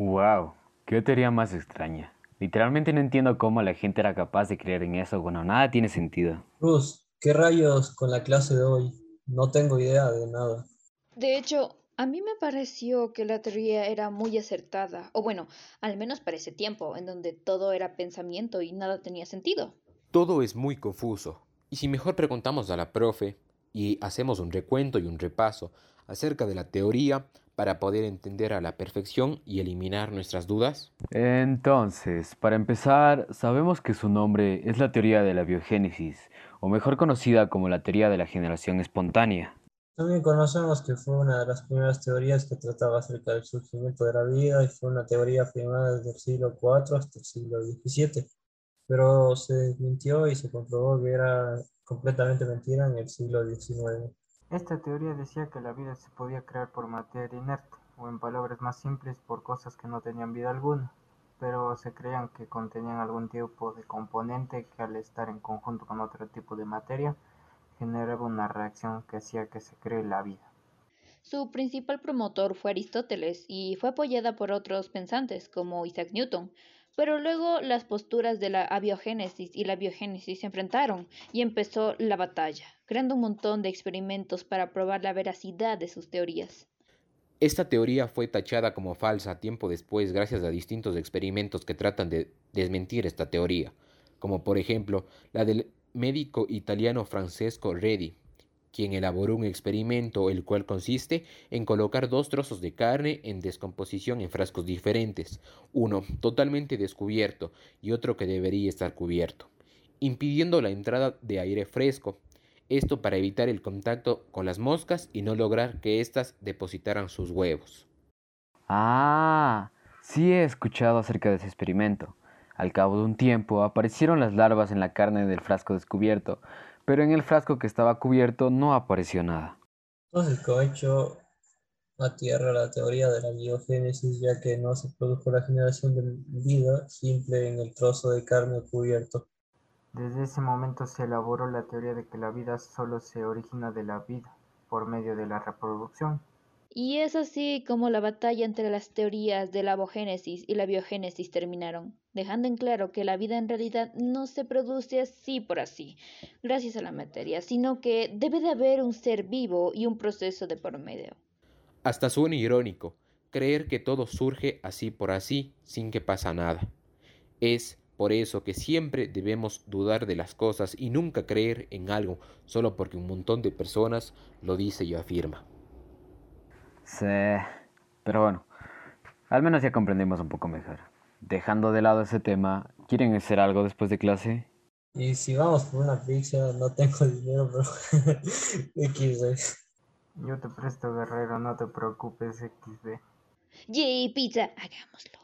Wow, qué teoría más extraña. Literalmente no entiendo cómo la gente era capaz de creer en eso Bueno, nada tiene sentido. Cruz, ¿qué rayos con la clase de hoy? No tengo idea de nada. De hecho, a mí me pareció que la teoría era muy acertada, o bueno, al menos para ese tiempo, en donde todo era pensamiento y nada tenía sentido. Todo es muy confuso. Y si mejor preguntamos a la profe y hacemos un recuento y un repaso acerca de la teoría para poder entender a la perfección y eliminar nuestras dudas? Entonces, para empezar, sabemos que su nombre es la teoría de la biogénesis, o mejor conocida como la teoría de la generación espontánea. También conocemos que fue una de las primeras teorías que trataba acerca del surgimiento de la vida y fue una teoría afirmada desde el siglo IV hasta el siglo XVII, pero se desmintió y se comprobó que era completamente mentira en el siglo XIX. Esta teoría decía que la vida se podía crear por materia inerte, o en palabras más simples, por cosas que no tenían vida alguna, pero se creían que contenían algún tipo de componente que al estar en conjunto con otro tipo de materia, generaba una reacción que hacía que se cree la vida. Su principal promotor fue Aristóteles y fue apoyada por otros pensantes como Isaac Newton, pero luego las posturas de la abiogénesis y la biogénesis se enfrentaron y empezó la batalla, creando un montón de experimentos para probar la veracidad de sus teorías. Esta teoría fue tachada como falsa tiempo después gracias a distintos experimentos que tratan de desmentir esta teoría, como por ejemplo la del médico italiano Francesco Redi, quien elaboró un experimento el cual consiste en colocar dos trozos de carne en descomposición en frascos diferentes, uno totalmente descubierto y otro que debería estar cubierto, impidiendo la entrada de aire fresco, esto para evitar el contacto con las moscas y no lograr que éstas depositaran sus huevos. Ah, sí he escuchado acerca de ese experimento. Al cabo de un tiempo aparecieron las larvas en la carne del frasco descubierto, pero en el frasco que estaba cubierto no apareció nada. Entonces, hecho a tierra la teoría de la biogénesis, ya que no se produjo la generación de vida simple en el trozo de carne cubierto. Desde ese momento se elaboró la teoría de que la vida solo se origina de la vida, por medio de la reproducción. Y es así como la batalla entre las teorías de la abogénesis y la biogénesis terminaron, dejando en claro que la vida en realidad no se produce así por así, gracias a la materia, sino que debe de haber un ser vivo y un proceso de por medio. Hasta suena irónico creer que todo surge así por así, sin que pasa nada. Es por eso que siempre debemos dudar de las cosas y nunca creer en algo solo porque un montón de personas lo dice y afirma. Sí, pero bueno, al menos ya comprendimos un poco mejor. Dejando de lado ese tema, ¿quieren hacer algo después de clase? Y si vamos por una pizza, no tengo dinero, pero XD. Yo te presto, guerrero, no te preocupes, XD. Yay, pizza, hagámoslo.